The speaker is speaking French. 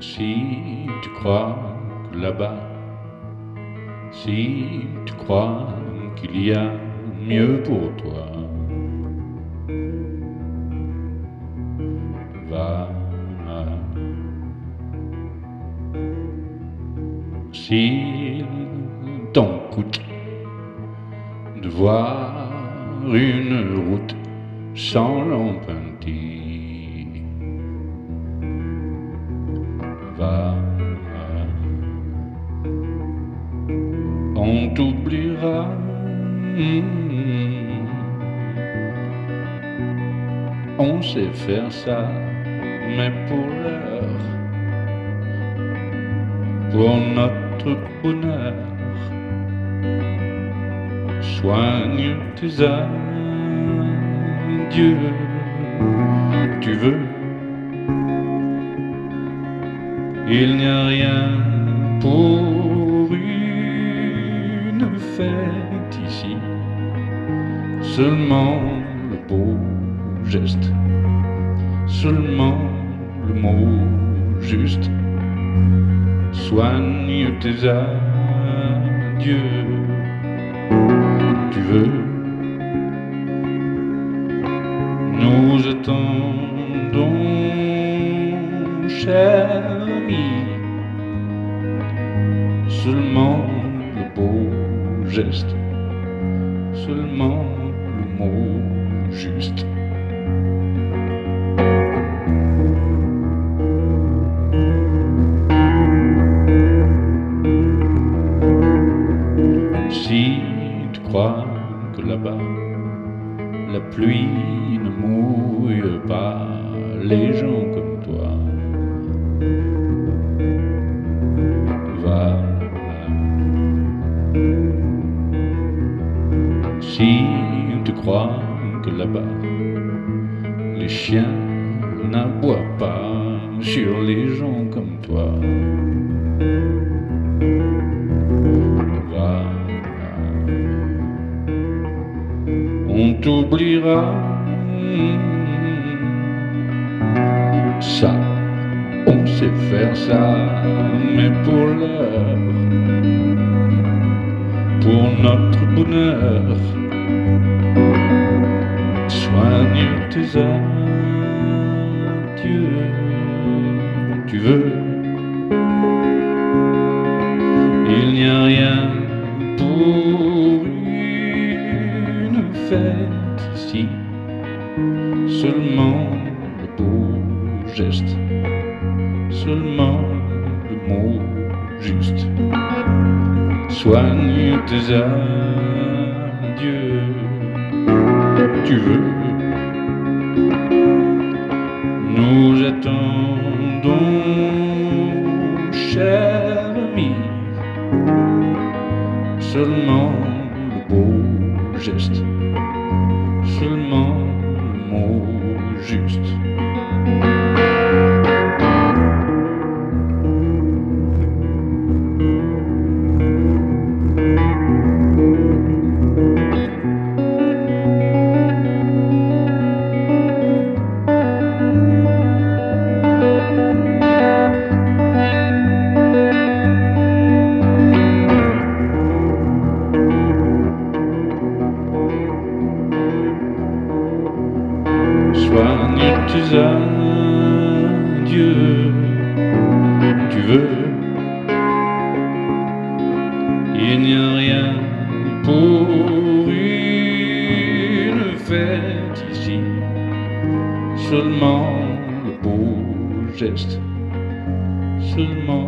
Si tu crois que là-bas, si tu crois qu'il y a mieux pour toi, va. S'il t'en coûte de voir une route sans l'emprunter, t'oubliera. On sait faire ça, mais pour l'heure, pour notre bonheur, soigne tes adieux. Tu veux, il n'y a rien pour fête ici, seulement le beau geste, seulement le mot juste. Soigne tes adieux. Tu veux, nous attendons, cher ami, seulement le beau geste, seulement le mot juste. Si tu crois que là-bas, la pluie ne mouille pas les gens comme toi, que là-bas, les chiens n'aboient pas sur les gens comme toi. On t'oubliera. Ça, on sait faire ça, mais pour l'heure, pour notre bonheur, soigne tes adieux. Tu veux, il n'y a rien pour une fête ici, seulement le beau geste, seulement le mot juste. Soigne tes adieux. Tu veux, attendons, cher ami, seulement le beau geste, seulement le mot juste. seulement le beau geste, seulement